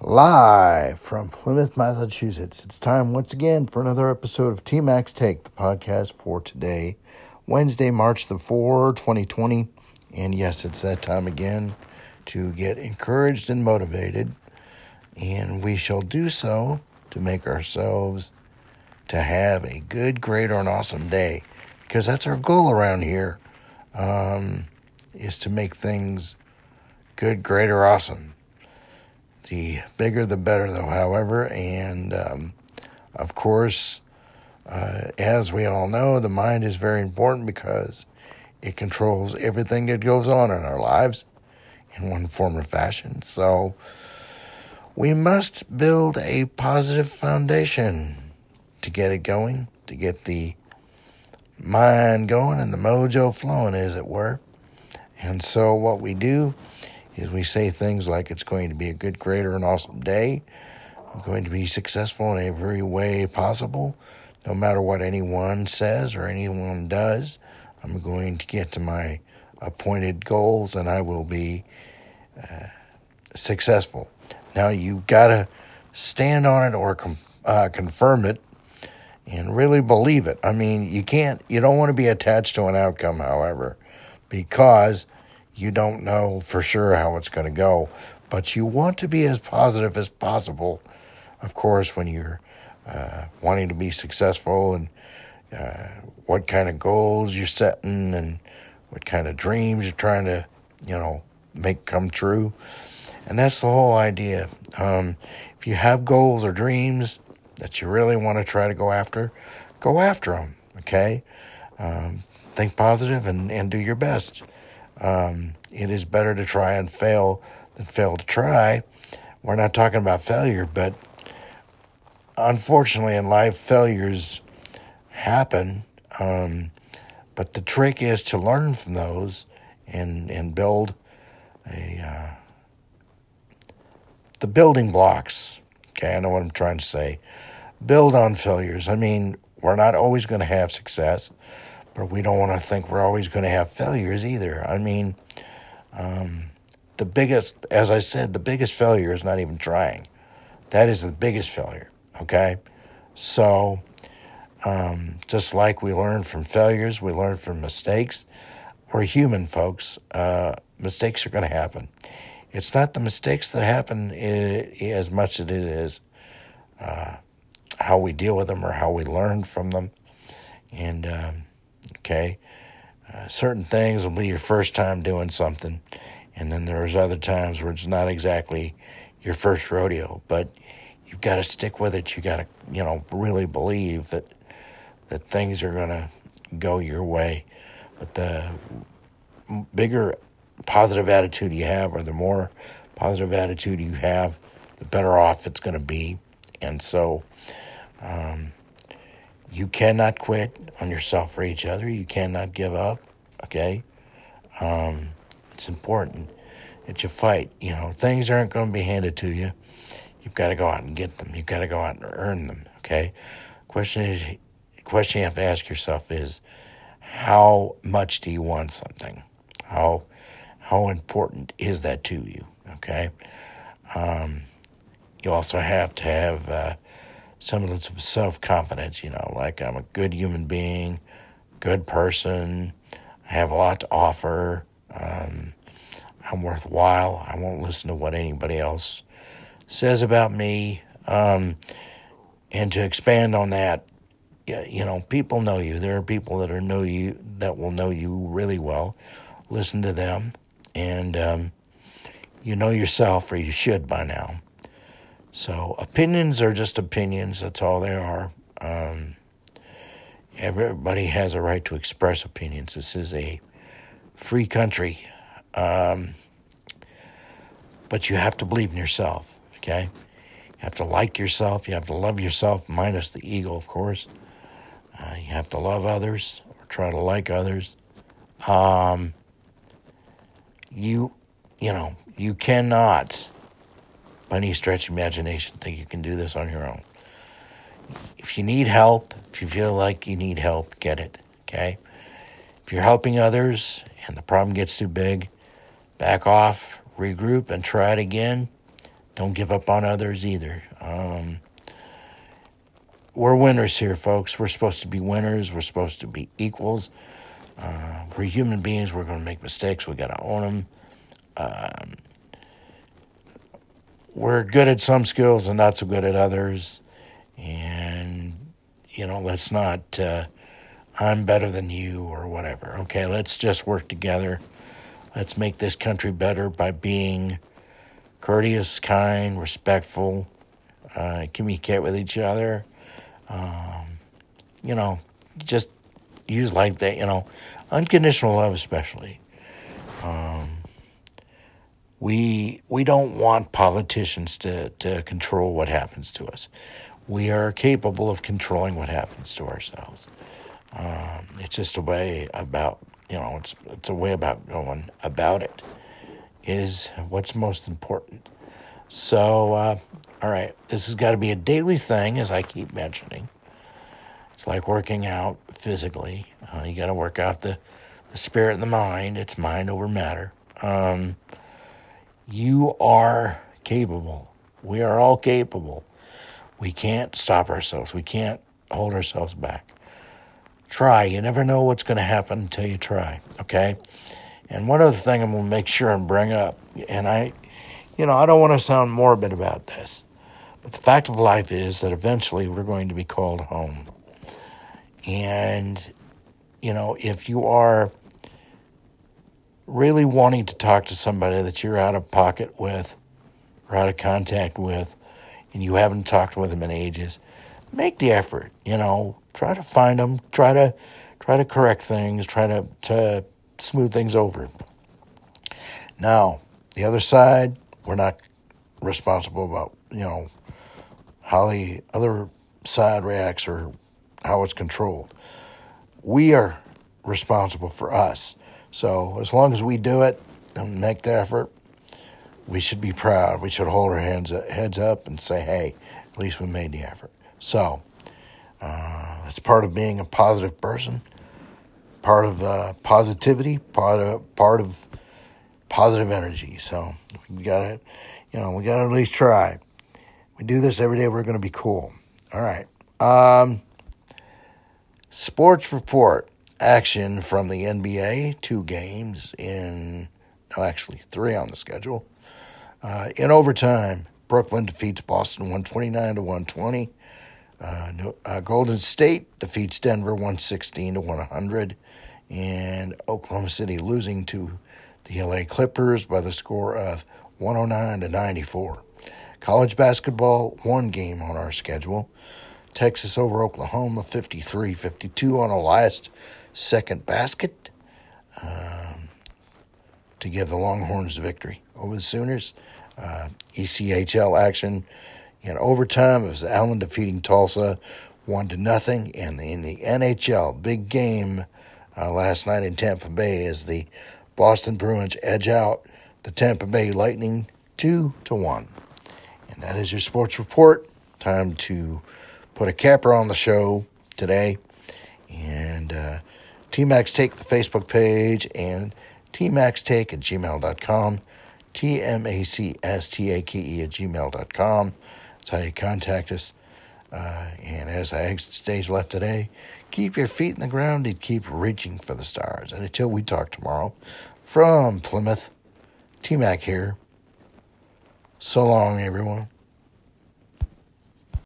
Live from Plymouth, Massachusetts. It's time once again for another episode of TMAC's Take, the podcast for today, Wednesday, March the 4, 2020. And yes, it's that time again to get encouraged and motivated. And we shall do so to make ourselves to have a good, great, or an awesome day. Because that's our goal around here, um, is to make things good, great, or awesome. The bigger the better, though, however. And um, of course, uh, as we all know, the mind is very important because it controls everything that goes on in our lives in one form or fashion. So we must build a positive foundation to get it going, to get the mind going and the mojo flowing, as it were. And so what we do is we say things like it's going to be a good, great, or an awesome day. I'm going to be successful in every way possible, no matter what anyone says or anyone does. I'm going to get to my appointed goals and I will be uh, successful. Now, you've got to stand on it or com- uh, confirm it and really believe it. I mean, you can't, you don't want to be attached to an outcome, however, because you don't know for sure how it's going to go. But you want to be as positive as possible, of course, when you're uh, wanting to be successful and uh, what kind of goals you're setting and what kind of dreams you're trying to, you know, make come true. And that's the whole idea. Um, if you have goals or dreams that you really want to try to go after, go after them, okay? Um, think positive and, and do your best. Um, it is better to try and fail than fail to try. We're not talking about failure, but unfortunately in life, failures happen. Um, but the trick is to learn from those and, and build a, uh, the building blocks. Okay, I know what I'm trying to say. Build on failures. I mean, we're not always going to have success but we don't want to think we're always going to have failures either. I mean, um, the biggest, as I said, the biggest failure is not even trying. That is the biggest failure, okay? So, um, just like we learn from failures, we learn from mistakes. We're human, folks. Uh, mistakes are going to happen. It's not the mistakes that happen as much as it is uh, how we deal with them or how we learn from them. And um, okay? Uh, certain things will be your first time doing something, and then there's other times where it's not exactly your first rodeo, but you've got to stick with it. You got to, you know, really believe that that things are going to go your way. But the bigger positive attitude you have, or the more positive attitude you have, the better off it's going to be. And so, um, you cannot quit on yourself or each other. You cannot give up. Okay, um, it's important. It's a fight. You know, things aren't going to be handed to you. You've got to go out and get them. You've got to go out and earn them. Okay. Question is, question you have to ask yourself is, how much do you want something? How how important is that to you? Okay. Um, you also have to have. Uh, semblance of self confidence, you know, like I'm a good human being, good person, I have a lot to offer, um, I'm worthwhile, I won't listen to what anybody else says about me. Um, and to expand on that, you know, people know you. There are people that are know you that will know you really well. Listen to them, and um, you know yourself, or you should by now. So opinions are just opinions. That's all they are. Um, everybody has a right to express opinions. This is a free country. Um, but you have to believe in yourself, okay? You have to like yourself. You have to love yourself, minus the ego, of course. Uh, you have to love others or try to like others. Um, you, you know, you cannot by any stretch of imagination think you can do this on your own. If you need help, if you feel like you need help, get it, okay? If you're helping others and the problem gets too big, back off, regroup, and try it again. don't give up on others either. Um, we're winners here, folks. We're supposed to be winners. We're supposed to be equals. Uh, we're human beings. We're going to make mistakes. We got to own them. Um, we're good at some skills and not so good at others. And, you know, let's not, uh, I'm better than you or whatever. Okay, let's just work together. Let's make this country better by being courteous, kind, respectful, uh, communicate with each other. Um, you know, just use like that, you know, unconditional love, especially. We we don't want politicians to, to control what happens to us. We are capable of controlling what happens to ourselves. Um, it's just a way about you know it's it's a way about going about it is what's most important. So uh, all right, this has got to be a daily thing, as I keep mentioning. It's like working out physically. Uh, you got to work out the, the spirit and the mind. It's mind over matter. Um, you are capable. We are all capable. We can't stop ourselves. We can't hold ourselves back. Try. You never know what's going to happen until you try. Okay. And one other thing I'm going to make sure and bring up, and I, you know, I don't want to sound morbid about this. But the fact of life is that eventually we're going to be called home. And, you know, if you are really wanting to talk to somebody that you're out of pocket with or out of contact with, and you haven't talked with them in ages, make the effort. You know, try to find them, try to try to correct things, try to, to smooth things over. Now, the other side, we're not responsible about, you know, how the other side reacts or how it's controlled. We are responsible for us. So as long as we do it and make the effort, we should be proud. We should hold our hands heads up and say, "Hey, at least we made the effort." So uh, it's part of being a positive person, part of uh, positivity, part of part of positive energy. So we got to, you know, we got to at least try we do this every day, we're going to be cool. All right. Um, sports report action from the NBA. Two games in, no, actually three on the schedule. Uh, in overtime, Brooklyn defeats Boston 129 to 120. Uh, uh, Golden State defeats Denver 116 to 100. And Oklahoma City losing to the LA Clippers by the score of 109 to 94. College basketball, one game on our schedule. Texas over Oklahoma, 53 52 on a last second basket um, to give the Longhorns the victory over the Sooners. Uh, ECHL action in overtime. It was Allen defeating Tulsa one to nothing. And in the NHL, big game uh, last night in Tampa Bay as the Boston Bruins edge out the Tampa Bay Lightning two to one. And that is your sports report. Time to put a capper on the show today. And uh, TMAC's Take the Facebook page and TMAXTake at gmail.com. T M A C S T A K E at gmail.com. That's how you contact us. Uh, and as I exit stage left today, keep your feet in the ground and keep reaching for the stars. And until we talk tomorrow, from Plymouth, T Mac here. So long, everyone.